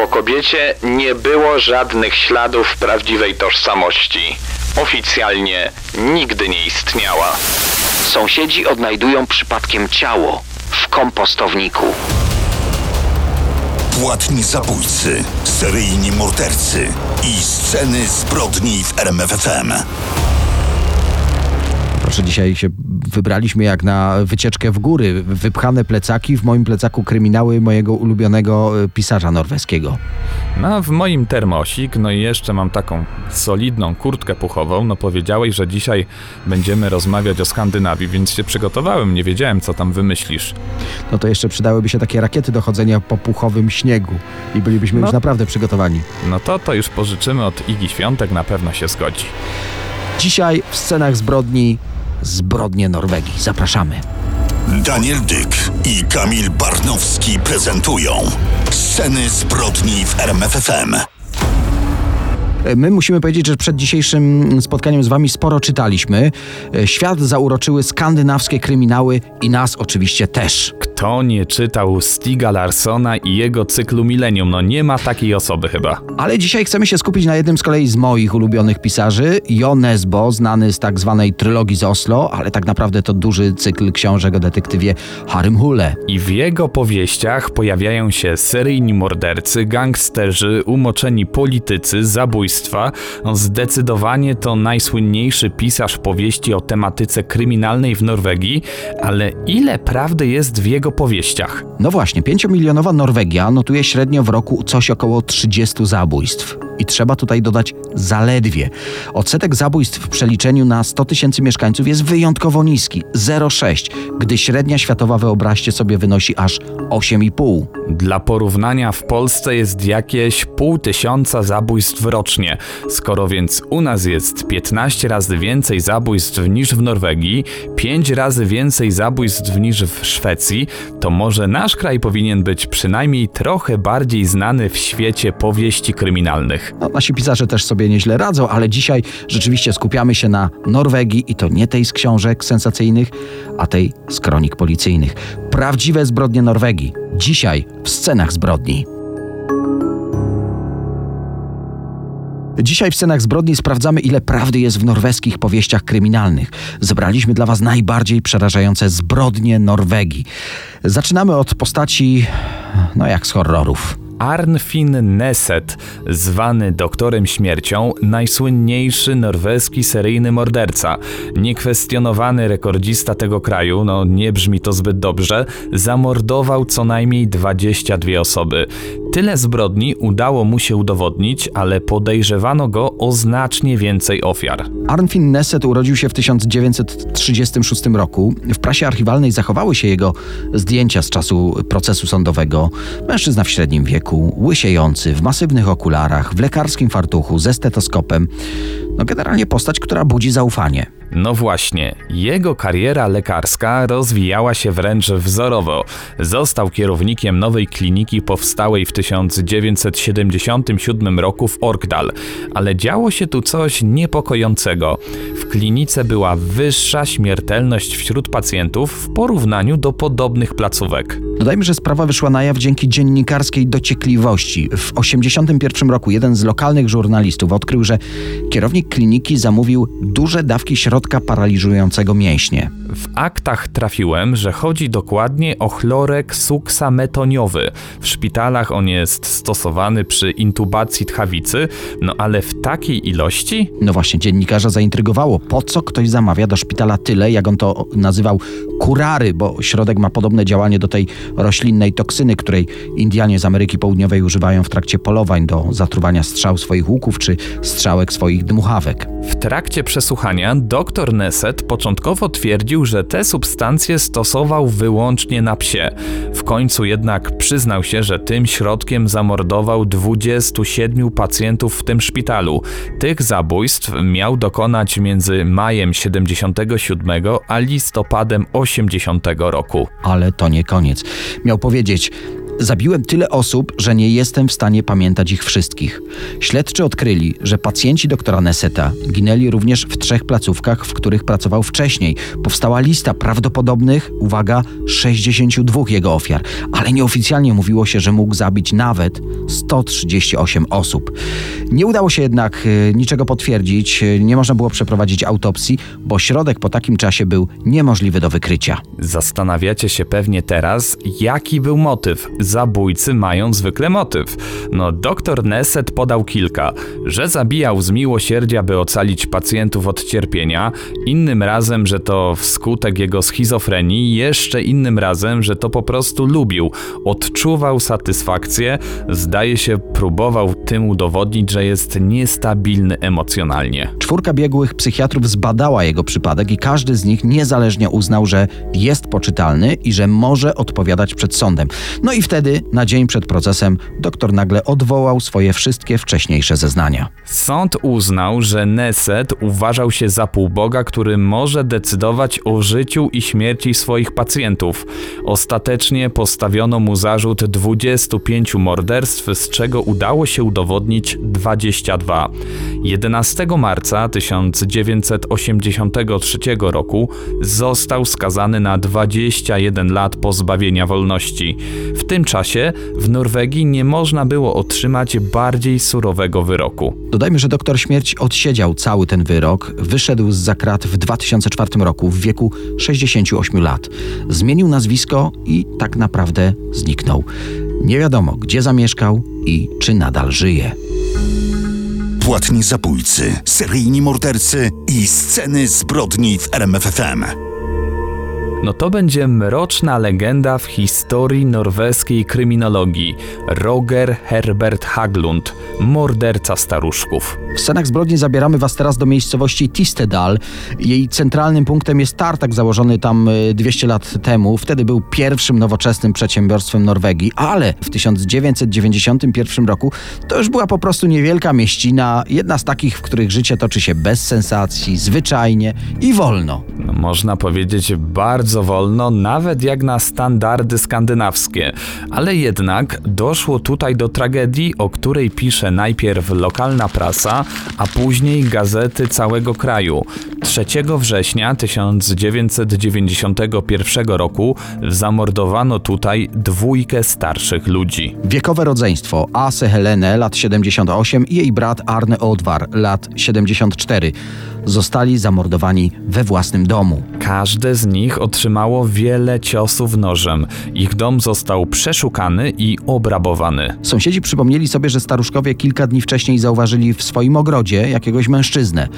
Po kobiecie nie było żadnych śladów prawdziwej tożsamości. Oficjalnie nigdy nie istniała. Sąsiedzi odnajdują przypadkiem ciało w kompostowniku. Płatni zabójcy, seryjni mordercy i sceny zbrodni w RMFFM. Proszę, dzisiaj się wybraliśmy jak na wycieczkę w góry. Wypchane plecaki, w moim plecaku kryminały mojego ulubionego e, pisarza norweskiego. No, w moim termosik, no i jeszcze mam taką solidną kurtkę puchową. No, powiedziałeś, że dzisiaj będziemy rozmawiać o Skandynawii, więc się przygotowałem. Nie wiedziałem, co tam wymyślisz. No to jeszcze przydałyby się takie rakiety do chodzenia po puchowym śniegu i bylibyśmy No. już naprawdę przygotowani. No to to już pożyczymy od Igi Świątek, na pewno się zgodzi. Dzisiaj w scenach zbrodni zbrodnie Norwegii. Zapraszamy. Daniel Dyk i Kamil Barnowski prezentują sceny zbrodni w RMFFM. E, My musimy powiedzieć, że przed dzisiejszym spotkaniem z Wami sporo czytaliśmy. E, Świat zauroczyły skandynawskie kryminały i nas oczywiście też. Kto nie czytał Stiga Larsona i jego cyklu Millennium? No nie ma takiej osoby chyba. Ale dzisiaj chcemy się skupić na jednym z kolei z moich ulubionych pisarzy, Jo Nesbo, znany z tak zwanej trylogii z Oslo, ale tak naprawdę to duży cykl książek o detektywie Harym Hule. I w jego powieściach pojawiają się seryjni mordercy, gangsterzy, umoczeni politycy, zabójstwa. Zdecydowanie to najsłynniejszy pisarz powieści o tematyce kryminalnej w Norwegii, ale ile prawdy jest w jego powieściach? No właśnie, pięciomilionowa Norwegia notuje średnio w roku coś około 30 zabójstw. I trzeba tutaj dodać zaledwie. Odsetek zabójstw w przeliczeniu na 100 tysięcy mieszkańców jest wyjątkowo niski 0,6, gdy średnia światowa, wyobraźcie sobie, wynosi aż 8,5. Dla porównania w Polsce jest jakieś pół tysiąca zabójstw rocznie. Skoro więc u nas jest 15 razy więcej zabójstw niż w Norwegii, 5 razy więcej zabójstw niż w Szwecji, to może nasz kraj powinien być przynajmniej trochę bardziej znany w świecie powieści kryminalnych. No, nasi pisarze też sobie nieźle radzą, ale dzisiaj rzeczywiście skupiamy się na Norwegii i to nie tej z książek sensacyjnych, a tej z kronik policyjnych. Prawdziwe zbrodnie Norwegii. Dzisiaj w scenach zbrodni. Dzisiaj w scenach zbrodni sprawdzamy, ile prawdy jest w norweskich powieściach kryminalnych. Zebraliśmy dla Was najbardziej przerażające zbrodnie Norwegii. Zaczynamy od postaci, no jak z horrorów. Arnfinn Neset, zwany doktorem śmiercią, najsłynniejszy norweski seryjny morderca, niekwestionowany rekordzista tego kraju, no nie brzmi to zbyt dobrze, zamordował co najmniej 22 osoby. Tyle zbrodni udało mu się udowodnić, ale podejrzewano go o znacznie więcej ofiar. Arnfinn Neset urodził się w 1936 roku. W prasie archiwalnej zachowały się jego zdjęcia z czasu procesu sądowego. Mężczyzna w średnim wieku, łysiejący, w masywnych okularach, w lekarskim fartuchu, ze stetoskopem. No generalnie postać, która budzi zaufanie. No właśnie, jego kariera lekarska rozwijała się wręcz wzorowo. Został kierownikiem nowej kliniki powstałej w 1977 roku w Orkdal, ale działo się tu coś niepokojącego. W klinice była wyższa śmiertelność wśród pacjentów w porównaniu do podobnych placówek. Dodajmy, że sprawa wyszła na jaw dzięki dziennikarskiej dociekliwości. W 1981 roku jeden z lokalnych żurnalistów odkrył, że kierownik kliniki zamówił duże dawki środka paraliżującego mięśnie. W aktach trafiłem, że chodzi dokładnie o chlorek suksametoniowy. W szpitalach on jest stosowany przy intubacji tchawicy, no ale w takiej ilości? No właśnie, dziennikarza zaintrygowało, po co ktoś zamawia do szpitala tyle, jak on to nazywał, kurary, bo środek ma podobne działanie do tej roślinnej toksyny, której Indianie z Ameryki Południowej używają w trakcie polowań do zatruwania strzał swoich łuków czy strzałek swoich dmuchawek. W trakcie przesłuchania doktor dr Neset początkowo twierdził, że te substancje stosował wyłącznie na psie. W końcu jednak przyznał się, że tym środkiem zamordował 27 pacjentów w tym szpitalu. Tych zabójstw miał dokonać między majem 77 a listopadem 80 roku. Ale to nie koniec. Miał powiedzieć: Zabiłem tyle osób, że nie jestem w stanie pamiętać ich wszystkich. Śledczy odkryli, że pacjenci doktora Neseta ginęli również w trzech placówkach, w których pracował wcześniej. Powstała lista prawdopodobnych, uwaga, 62 jego ofiar, ale nieoficjalnie mówiło się, że mógł zabić nawet 138 osób. Nie udało się jednak y, niczego potwierdzić, y, nie można było przeprowadzić autopsji, bo środek po takim czasie był niemożliwy do wykrycia. Zastanawiacie się pewnie teraz, jaki był motyw. Zabójcy mają zwykle motyw. No, doktor Neset podał kilka, że zabijał z miłosierdzia, by ocalić pacjentów od cierpienia, innym razem, że to wskutek jego schizofrenii, jeszcze innym razem, że to po prostu lubił, odczuwał satysfakcję, zdaje się, próbował tym udowodnić, że jest niestabilny emocjonalnie. Czwórka biegłych psychiatrów zbadała jego przypadek i każdy z nich niezależnie uznał, że jest poczytalny i że może odpowiadać przed sądem. No i wtedy, na dzień przed procesem, doktor nagle odwołał swoje wszystkie wcześniejsze zeznania. Sąd uznał, że Neset uważał się za półboga, który może decydować o życiu i śmierci swoich pacjentów. Ostatecznie postawiono mu zarzut 25 morderstw, z czego udało się udowodnić 22. 11 marca 1983 roku został skazany na 21 lat pozbawienia wolności. W tym czasie w Norwegii nie można było otrzymać bardziej surowego wyroku. Dodajmy, że doktor śmierć odsiedział cały ten wyrok, wyszedł z zakrat w 2004 roku w wieku 68 lat. Zmienił nazwisko i tak naprawdę zniknął. Nie wiadomo, gdzie zamieszkał i czy nadal żyje. Płatni zabójcy, seryjni mordercy i sceny zbrodni w RMFFM. No to będzie mroczna legenda w historii norweskiej kryminologii. Roger Herbert Haglund, morderca staruszków. W scenach zbrodni zabieramy Was teraz do miejscowości Tistedal. Jej centralnym punktem jest tartak założony tam y, 200 lat temu. Wtedy był pierwszym nowoczesnym przedsiębiorstwem Norwegii, ale w 1991 roku to już była po prostu niewielka mieścina, jedna z takich, w których życie toczy się bez sensacji, zwyczajnie i wolno. No, można powiedzieć bardzo wolno, nawet jak na standardy skandynawskie. Ale jednak doszło tutaj do tragedii, o której pisze najpierw lokalna prasa, a później gazety całego kraju. 3 września 1991 roku zamordowano tutaj dwójkę starszych ludzi. Wiekowe rodzeństwo Ase Helene, lat 78 i jej brat Arne Odwar, lat 74, zostali zamordowani we własnym domu. Każde z nich otrzymało wiele ciosów nożem. Ich dom został przeszukany i obrabowany. Sąsiedzi przypomnieli sobie, że staruszkowie kilka dni wcześniej zauważyli w swoim ogrodzie jakiegoś mężczyznę.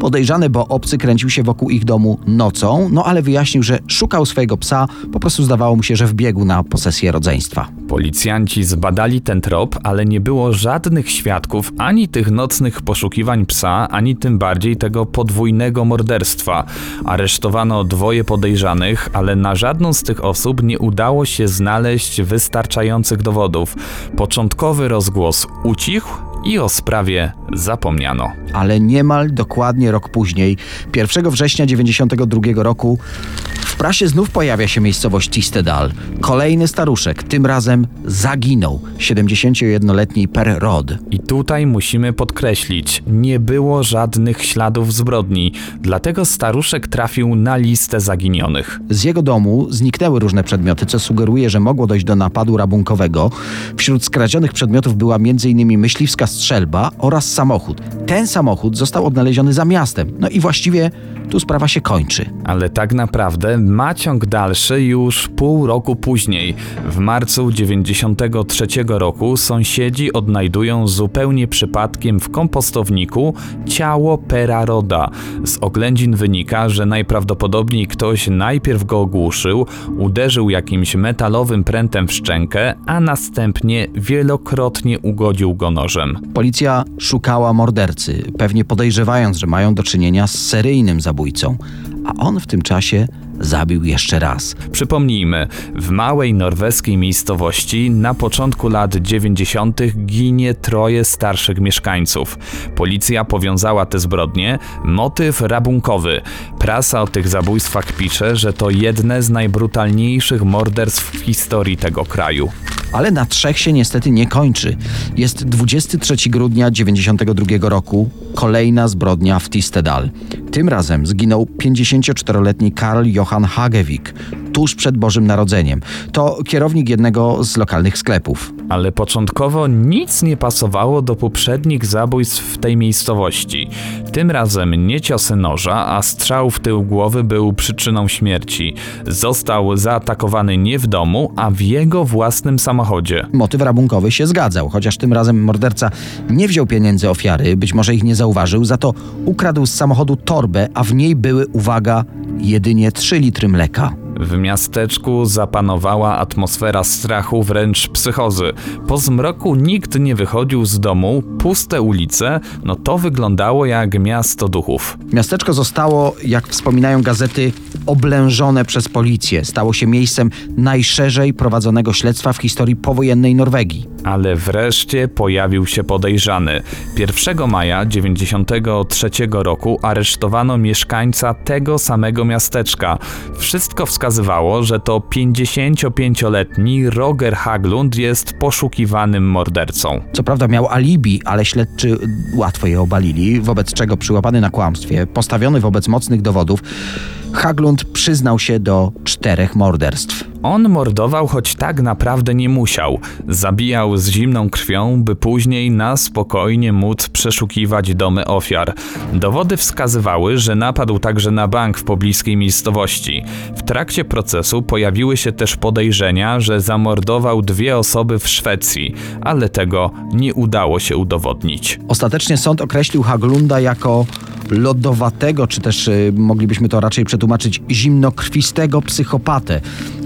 Podejrzany, bo obcy kręcił się wokół ich domu nocą, no ale wyjaśnił, że szukał swojego psa, po prostu zdawało mu się, że wbiegł na posesję rodzeństwa. Policjanci zbadali ten trop, ale nie było żadnych świadków ani tych nocnych poszukiwań psa, ani tym bardziej tego podwójnego morderstwa. Aresztowano dwoje podejrzanych, ale na żadną z tych osób nie udało się znaleźć wystarczających dowodów. Początkowy rozgłos ucichł i o sprawie zapomniano. Ale niemal dokładnie rok później, 1 września 92 roku, w prasie znów pojawia się miejscowość Tistedal. Kolejny staruszek, tym razem zaginął. 71-letni Per Rod. I tutaj musimy podkreślić, nie było żadnych śladów zbrodni, dlatego staruszek trafił na listę zaginionych. Z jego domu zniknęły różne przedmioty, co sugeruje, że mogło dojść do napadu rabunkowego. Wśród skradzionych przedmiotów była m.in. myśliwska strzelba oraz samochód. Ten samochód został odnaleziony za miastem. No i właściwie tu sprawa się kończy. Ale tak naprawdę ma ciąg dalszy już pół roku później. W marcu 93 roku sąsiedzi odnajdują zupełnie przypadkiem w kompostowniku ciało Pera Roda. Z oględzin wynika, że najprawdopodobniej ktoś najpierw go ogłuszył, uderzył jakimś metalowym prętem w szczękę, a następnie wielokrotnie ugodził go nożem. Policja szukała mordercy, pewnie podejrzewając, że mają do czynienia z seryjnym zabójcą, a on w tym czasie zabił jeszcze raz. Przypomnijmy, w małej norweskiej miejscowości na początku lat 90. ginie troje starszych mieszkańców. Policja powiązała te zbrodnie, motyw rabunkowy. Prasa o tych zabójstwach pisze, że to jedne z najbrutalniejszych morderstw w historii tego kraju. Ale na trzech się niestety nie kończy. Jest 23 grudnia 92 roku, kolejna zbrodnia w Tistedal. Tym razem zginął 54-letni Karl Johann Hagewik tuż przed Bożym Narodzeniem. To kierownik jednego z lokalnych sklepów. Ale początkowo nic nie pasowało do poprzednich zabójstw w tej miejscowości. Tym razem nie ciosy noża, a strzał w tył głowy był przyczyną śmierci. Został zaatakowany nie w domu, a w jego własnym samochodzie. Motyw rabunkowy się zgadzał, chociaż tym razem morderca nie wziął pieniędzy ofiary, być może ich nie zauważył, za to ukradł z samochodu torbę, a w niej były, uwaga, jedynie 3 litry mleka. W miasteczku zapanowała atmosfera strachu, wręcz psychozy. Po zmroku nikt nie wychodził z domu, puste ulice, no to wyglądało jak miasto duchów. Miasteczko zostało, jak wspominają gazety, oblężone przez policję. Stało się miejscem najszerzej prowadzonego śledztwa w historii powojennej Norwegii. Ale wreszcie pojawił się podejrzany. 1 maja 93 roku aresztowano mieszkańca tego samego miasteczka. Wszystko wskazywało, że to 55-letni Roger Haglund jest poszukiwanym mordercą. Co prawda miał alibi, ale śledczy łatwo je obalili, wobec czego przyłapany na kłamstwie, postawiony wobec mocnych dowodów, Haglund przyznał się do czterech morderstw. On mordował, choć tak naprawdę nie musiał. Zabijał z zimną krwią, by później na spokojnie móc przeszukiwać domy ofiar. Dowody wskazywały, że napadł także na bank w pobliskiej miejscowości. W trakcie procesu pojawiły się też podejrzenia, że zamordował dwie osoby w Szwecji, ale tego nie udało się udowodnić. Ostatecznie sąd określił Haglunda jako lodowatego, czy też y, moglibyśmy to raczej przetłumaczyć zimnokrwistego psychopatę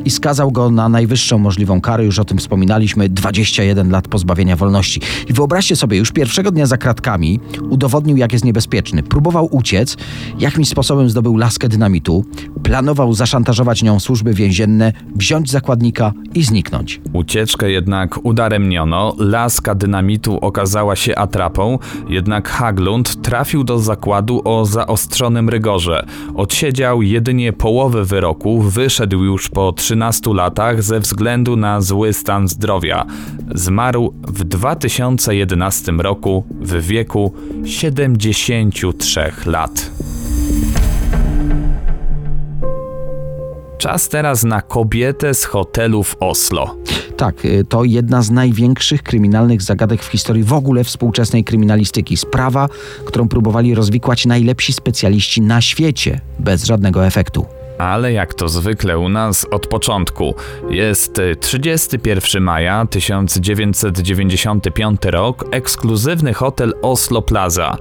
i skazał go na najwyższą możliwą karę, już o tym wspominaliśmy, 21 lat pozbawienia wolności. I wyobraźcie sobie, już pierwszego dnia za kratkami udowodnił, jak jest niebezpieczny. Próbował uciec, jakimś sposobem zdobył laskę dynamitu, planował zaszantażować nią służby więzienne, wziąć zakładnika i zniknąć. Ucieczkę jednak udaremniono, laska dynamitu okazała się atrapą, jednak Haglund trafił do zakładu o zaostrzonym rygorze. Odsiedział jedynie połowę wyroku, wyszedł już po 13 latach ze względu na zły stan zdrowia. Zmarł w 2011 roku w wieku 73 lat. Czas teraz na kobietę z hotelu w Oslo. Tak, y, to jedna z największych kryminalnych zagadek w historii w ogóle współczesnej kryminalistyki. Sprawa, którą próbowali rozwikłać najlepsi specjaliści na świecie, bez żadnego efektu. Ale jak to zwykle u nas od początku. Jest 31 maja 1995 rok, ekskluzywny hotel Oslo Plaza.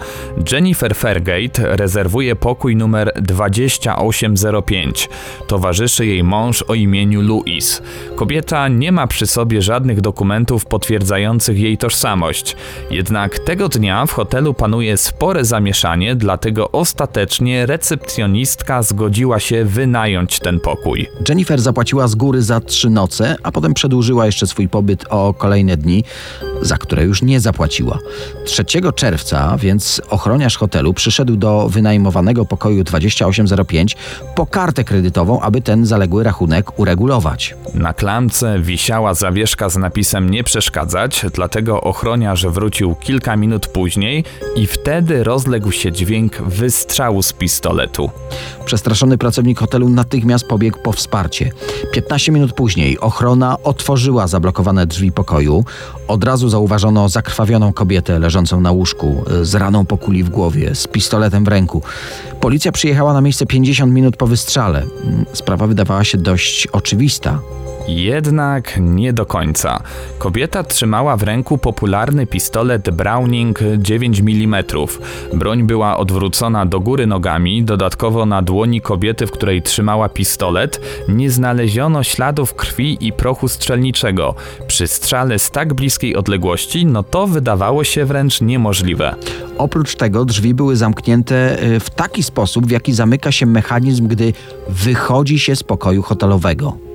Jennifer Fairgate rezerwuje pokój numer 2805. Towarzyszy jej mąż o imieniu Louis. Kobieta nie ma przy sobie żadnych dokumentów potwierdzających jej tożsamość. Jednak tego dnia w hotelu panuje spore zamieszanie, dlatego ostatecznie recepcjonistka zgodziła się wynająć ten pokój. Jennifer zapłaciła z góry za trzy noce, a potem przedłużyła jeszcze swój pobyt o kolejne dni, za które już nie zapłaciła. 3 czerwca więc ochroniarz hotelu przyszedł do wynajmowanego pokoju 2805 po kartę kredytową, aby ten zaległy rachunek uregulować. Na klamce wisiała zawieszka z napisem nie przeszkadzać, dlatego ochroniarz wrócił kilka minut później i wtedy rozległ się dźwięk wystrzału z pistoletu. Przestraszony pracownik hotelu natychmiast pobiegł po wsparcie. 15 minut później ochrona otworzyła zablokowane drzwi pokoju. Od razu zauważono zakrwawioną kobietę leżącą na łóżku z raną po kuli w głowie, z pistoletem w ręku. Policja przyjechała na miejsce 50 minut po wystrzale. Sprawa wydawała się dość oczywista. Jednak nie do końca. Kobieta trzymała w ręku popularny pistolet Browning 9 mm. Broń była odwrócona do góry nogami, dodatkowo na dłoni kobiety, w której trzymała pistolet, nie znaleziono śladów krwi i prochu strzelniczego. Przy strzale z tak bliskiej odległości, no to wydawało się wręcz niemożliwe. Oprócz tego drzwi były zamknięte y, w taki sposób, w jaki zamyka się mechanizm, gdy wychodzi się z pokoju hotelowego.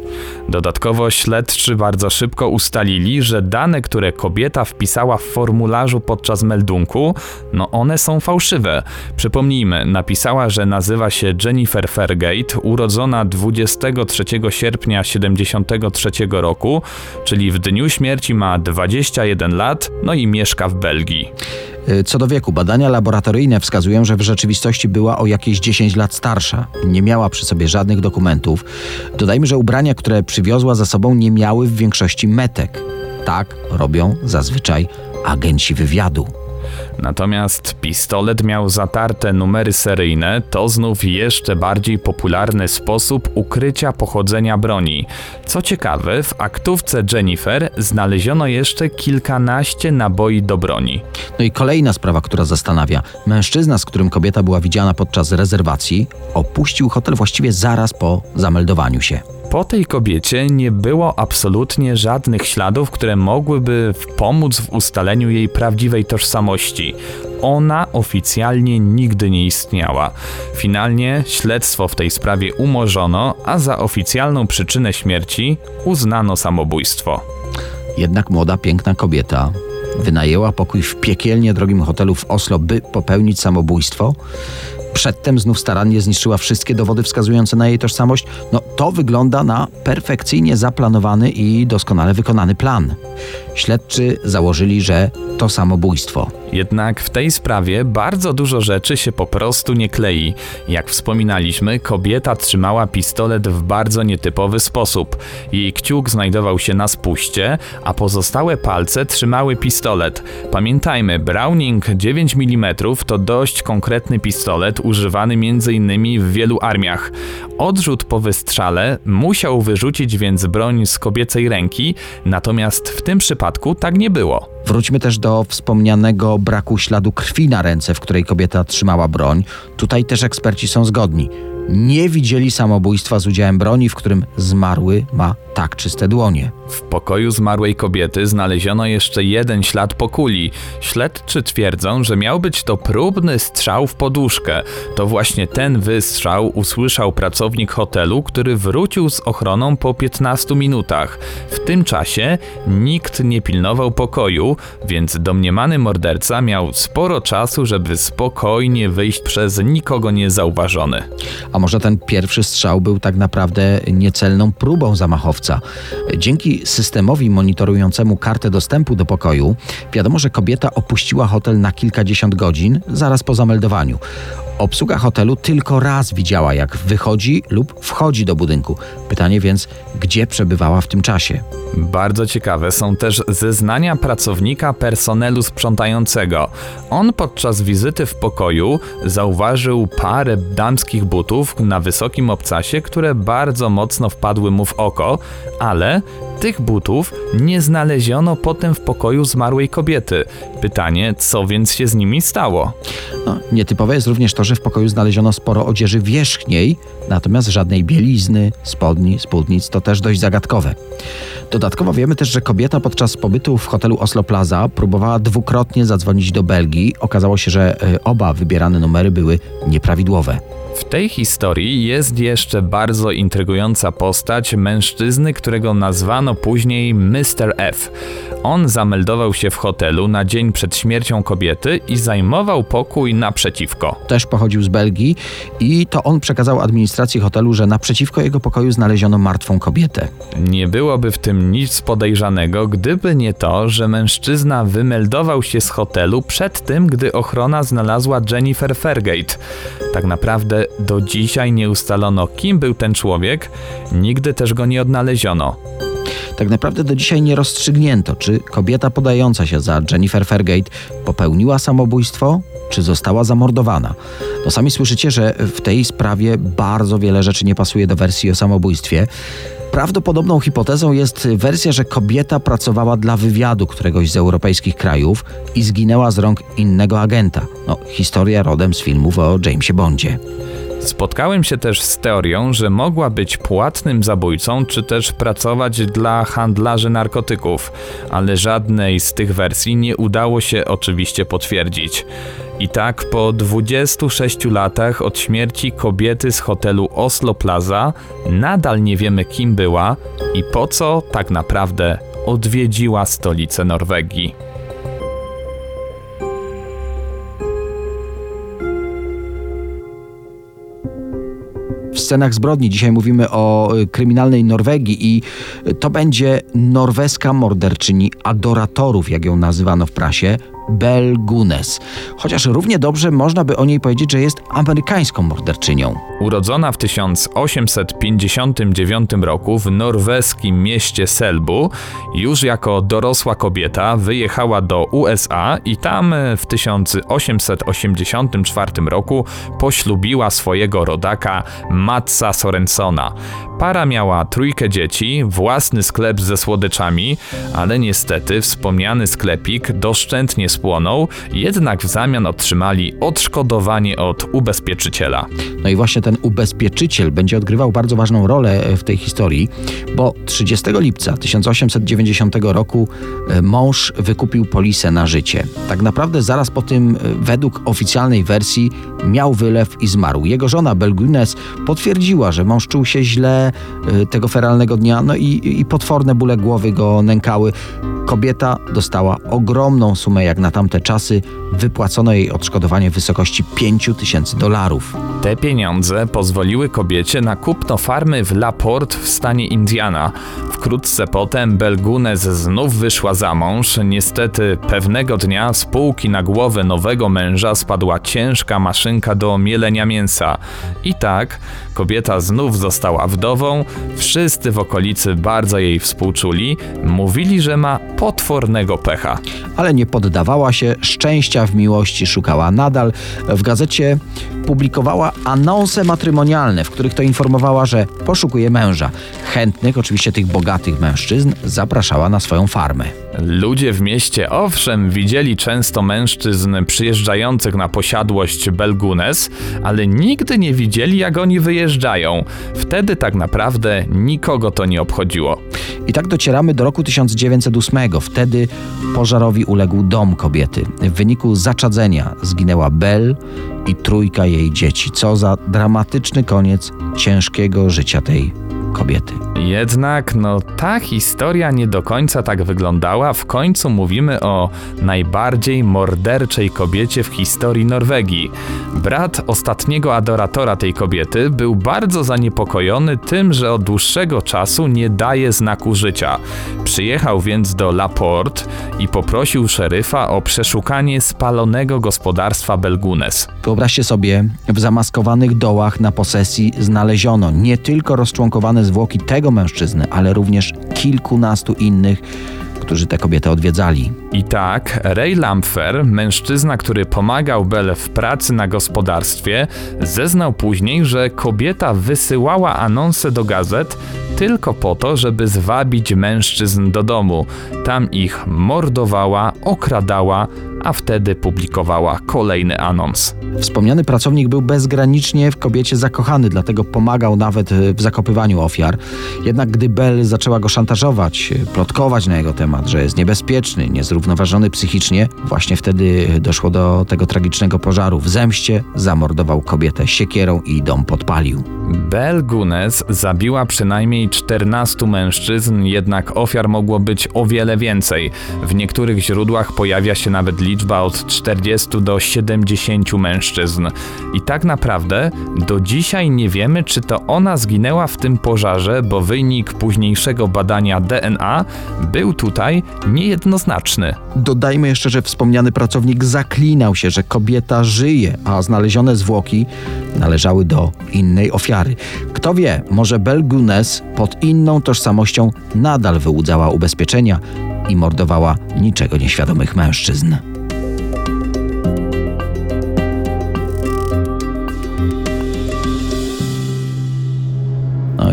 Dodatkowo śledczy bardzo szybko ustalili, że dane, które kobieta wpisała w formularzu podczas meldunku, no one są fałszywe. Przypomnijmy, napisała, że nazywa się Jennifer Fairgate, urodzona 23 sierpnia 73 roku, czyli w dniu śmierci ma 21 lat, no i mieszka w Belgii. Y, Co do wieku, badania laboratoryjne wskazują, że w rzeczywistości była o jakieś 10 lat starsza. Nie miała przy sobie żadnych dokumentów. Dodajmy, że ubrania, które przywiozła za sobą, nie miały w większości metek. Tak robią zazwyczaj agenci wywiadu. Natomiast pistolet miał zatarte numery seryjne, to znów jeszcze bardziej popularny sposób ukrycia pochodzenia broni. Co ciekawe, w aktówce Jennifer znaleziono jeszcze kilkanaście naboi do broni. No i kolejna sprawa, która zastanawia. Mężczyzna, z którym kobieta była widziana podczas rezerwacji, opuścił hotel właściwie zaraz po zameldowaniu się. Po tej kobiecie nie było absolutnie żadnych śladów, które mogłyby pomóc w ustaleniu jej prawdziwej tożsamości. Ona oficjalnie nigdy nie istniała. Finalnie śledztwo w tej sprawie umorzono, a za oficjalną przyczynę śmierci uznano samobójstwo. Jednak młoda, piękna kobieta wynajęła pokój w piekielnie drogim hotelu w Oslo, by popełnić samobójstwo. Przedtem znów starannie zniszczyła wszystkie dowody wskazujące na jej tożsamość. No to wygląda na perfekcyjnie zaplanowany i doskonale wykonany plan. Śledczy założyli, że to samobójstwo. Jednak w tej sprawie bardzo dużo rzeczy się po prostu nie klei. Jak wspominaliśmy, kobieta trzymała pistolet w bardzo nietypowy sposób. Jej kciuk znajdował się na spuście, a pozostałe palce trzymały pistolet. Pamiętajmy, Browning 9 mm to dość konkretny pistolet używany m.in. w wielu armiach. Odrzut po wystrzale musiał wyrzucić więc broń z kobiecej ręki, natomiast w tym przypadku tak nie było. Wróćmy też do wspomnianego braku śladu krwi na ręce, w której kobieta trzymała broń. Tutaj też eksperci są zgodni. Nie widzieli samobójstwa z udziałem broni, w którym zmarły ma tak czyste dłonie. W pokoju zmarłej kobiety znaleziono jeszcze jeden ślad po kuli. Śledczy twierdzą, że miał być to próbny strzał w poduszkę. To właśnie ten wystrzał usłyszał pracownik hotelu, który wrócił z ochroną po 15 minutach. W tym czasie nikt nie pilnował pokoju, więc domniemany morderca miał sporo czasu, żeby spokojnie wyjść przez nikogo niezauważony. A może ten pierwszy strzał był tak naprawdę niecelną próbą zamachowca? Dzięki systemowi monitorującemu kartę dostępu do pokoju, wiadomo, że kobieta opuściła hotel na kilkadziesiąt godzin zaraz po zameldowaniu. Obsługa hotelu tylko raz widziała, jak wychodzi lub wchodzi do budynku. Pytanie więc, gdzie przebywała w tym czasie? Bardzo ciekawe są też zeznania pracownika personelu sprzątającego. On podczas wizyty w pokoju zauważył parę damskich butów na wysokim obcasie, które bardzo mocno wpadły mu w oko, ale tych butów nie znaleziono potem w pokoju zmarłej kobiety. Pytanie, co więc się z nimi stało? No, nietypowe jest również to, że w pokoju znaleziono sporo odzieży wierzchniej, natomiast żadnej bielizny, spodni, spódnic to też dość zagadkowe. Dodatkowo wiemy też, że kobieta podczas pobytu w hotelu Oslo Plaza próbowała dwukrotnie zadzwonić do Belgii. Okazało się, że e, oba wybierane numery były nieprawidłowe. W tej historii jest jeszcze bardzo intrygująca postać mężczyzny, którego nazwano później Mr. F. On zameldował się w hotelu na dzień przed śmiercią kobiety i zajmował pokój naprzeciwko. Też pochodził z Belgii i to on przekazał administracji hotelu, że naprzeciwko jego pokoju znaleziono martwą kobietę. Nie byłoby w tym nic podejrzanego, gdyby nie to, że mężczyzna wymeldował się z hotelu przed tym, gdy ochrona znalazła Jennifer Fairgate. Tak naprawdę do dzisiaj nie ustalono, kim był ten człowiek, nigdy też go nie odnaleziono. Tak naprawdę do dzisiaj nie rozstrzygnięto, czy kobieta podająca się za Jennifer Fairgate popełniła samobójstwo, czy została zamordowana. No sami słyszycie, że w tej sprawie bardzo wiele rzeczy nie pasuje do wersji o samobójstwie. Prawdopodobną hipotezą jest wersja, że kobieta pracowała dla wywiadu któregoś z europejskich krajów i zginęła z rąk innego agenta. No, historia rodem z filmów o Jamesie Bondzie. Spotkałem się też z teorią, że mogła być płatnym zabójcą, czy też pracować dla handlarzy narkotyków, ale żadnej z tych wersji nie udało się oczywiście potwierdzić. I tak po 26 latach od śmierci kobiety z hotelu Oslo Plaza nadal nie wiemy kim była i po co tak naprawdę odwiedziła stolicę Norwegii. Scenach zbrodni. Dzisiaj mówimy o y, kryminalnej Norwegii i y, to będzie norweska morderczyni adoratorów, jak ją nazywano w prasie, Bel Gunes. Chociaż równie dobrze można by o niej powiedzieć, że jest amerykańską morderczynią. Urodzona w 1859 roku w norweskim mieście Selbu, już jako dorosła kobieta wyjechała do USA i tam w 1884 roku poślubiła swojego rodaka Matsa Sorensona. Para miała trójkę dzieci, własny sklep ze słodyczami, ale niestety wspomniany sklepik doszczętnie spłonął, jednak w zamian otrzymali odszkodowanie od ubezpieczyciela. No i właśnie ten ubezpieczyciel będzie odgrywał bardzo ważną rolę w tej historii, bo 30 lipca 1890 roku e, mąż wykupił polisę na życie. Tak naprawdę zaraz po tym, e, według oficjalnej wersji, miał wylew i zmarł. Jego żona Belgunes potwierdziła, że mąż czuł się źle e, tego feralnego dnia, no i, i potworne bóle głowy go nękały. Kobieta dostała ogromną sumę jak na tamte czasy. Wypłacono jej odszkodowanie w wysokości 5 tysięcy dolarów. Te pieniądze pozwoliły kobiecie na kupno farmy w Laporte w stanie Indiana. Wkrótce potem Belgunes znów wyszła za mąż. Niestety pewnego dnia z półki na głowę nowego męża spadła ciężka maszynka do mielenia mięsa. I tak kobieta znów została wdową. Wszyscy w okolicy bardzo jej współczuli. Mówili, że ma potwornego pecha. Ale nie poddawała się, szczęścia w miłości szukała nadal. W gazecie publikowała anonse matrymonialne, w których to informowała, że poszukuje męża. Chętnych, oczywiście tych bogatych mężczyzn, zapraszała na swoją farmę. Ludzie w mieście owszem widzieli często mężczyzn przyjeżdżających na posiadłość Belgunes, ale nigdy nie widzieli jak oni wyjeżdżają. Wtedy tak naprawdę nikogo to nie obchodziło. I tak docieramy do roku 1908. Wtedy pożarowi uległ dom kobiety. W wyniku zaczadzenia zginęła Bel i trójka jej dzieci. Co za dramatyczny koniec ciężkiego życia tej kobiety. Jednak, no, ta historia nie do końca tak wyglądała. W końcu mówimy o najbardziej morderczej kobiecie w historii Norwegii. Brat ostatniego adoratora tej kobiety był bardzo zaniepokojony tym, że od dłuższego czasu nie daje znaku życia. Przyjechał więc do Laporte i poprosił szeryfa o przeszukanie spalonego gospodarstwa Belgunes. Wyobraźcie sobie, w zamaskowanych dołach na posesji znaleziono nie tylko rozczłonkowane zwłoki tego mężczyzny, ale również kilkunastu innych, którzy tę kobietę odwiedzali. I tak, Ray Lampfer, mężczyzna, który pomagał Bell w pracy na gospodarstwie, zeznał później, że kobieta wysyłała anonse do gazet tylko po to, żeby zwabić mężczyzn do domu. Tam ich mordowała, okradała, a wtedy publikowała kolejny anons. Wspomniany pracownik był bezgranicznie w kobiecie zakochany, dlatego pomagał nawet w zakopywaniu ofiar. Jednak gdy Bell zaczęła go szantażować, plotkować na jego temat, że jest niebezpieczny, niezrównoważony psychicznie, właśnie wtedy doszło do tego tragicznego pożaru. W zemście zamordował kobietę siekierą i dom podpalił. Bell Gunes zabiła przynajmniej 14 mężczyzn, jednak ofiar mogło być o wiele więcej. W niektórych źródłach pojawia się nawet lista liczba od 40 do 70 mężczyzn. I tak naprawdę do dzisiaj nie wiemy, czy to ona zginęła w tym pożarze, bo wynik późniejszego badania DNA był tutaj niejednoznaczny. Dodajmy jeszcze, że wspomniany pracownik zaklinał się, że kobieta żyje, a znalezione zwłoki należały do innej ofiary. Kto wie, może Belgunes pod inną tożsamością nadal wyłudzała ubezpieczenia i mordowała niczego nieświadomych mężczyzn.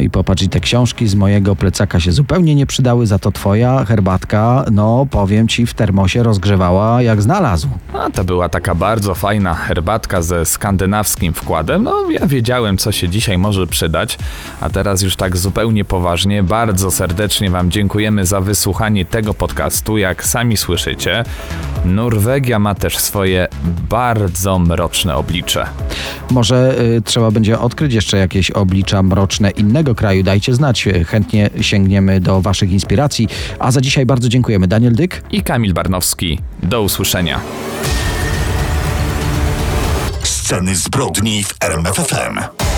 I popatrz, i te książki z mojego plecaka się zupełnie nie przydały, za to twoja herbatka, no powiem ci, w termosie rozgrzewała jak znalazł. A to była taka bardzo fajna herbatka ze skandynawskim wkładem. No, ja wiedziałem, co się dzisiaj może przydać. A teraz już tak zupełnie poważnie, bardzo serdecznie Wam dziękujemy za wysłuchanie tego podcastu. Jak sami słyszycie, Norwegia ma też swoje bardzo mroczne oblicze. Może y, trzeba będzie odkryć jeszcze jakieś oblicza mroczne innego kraju. Dajcie znać, chętnie sięgniemy do Waszych inspiracji. A za dzisiaj bardzo dziękujemy. Daniel Dyk. I Kamil Barnowski. Do usłyszenia. Sceny zbrodni w RMFFM.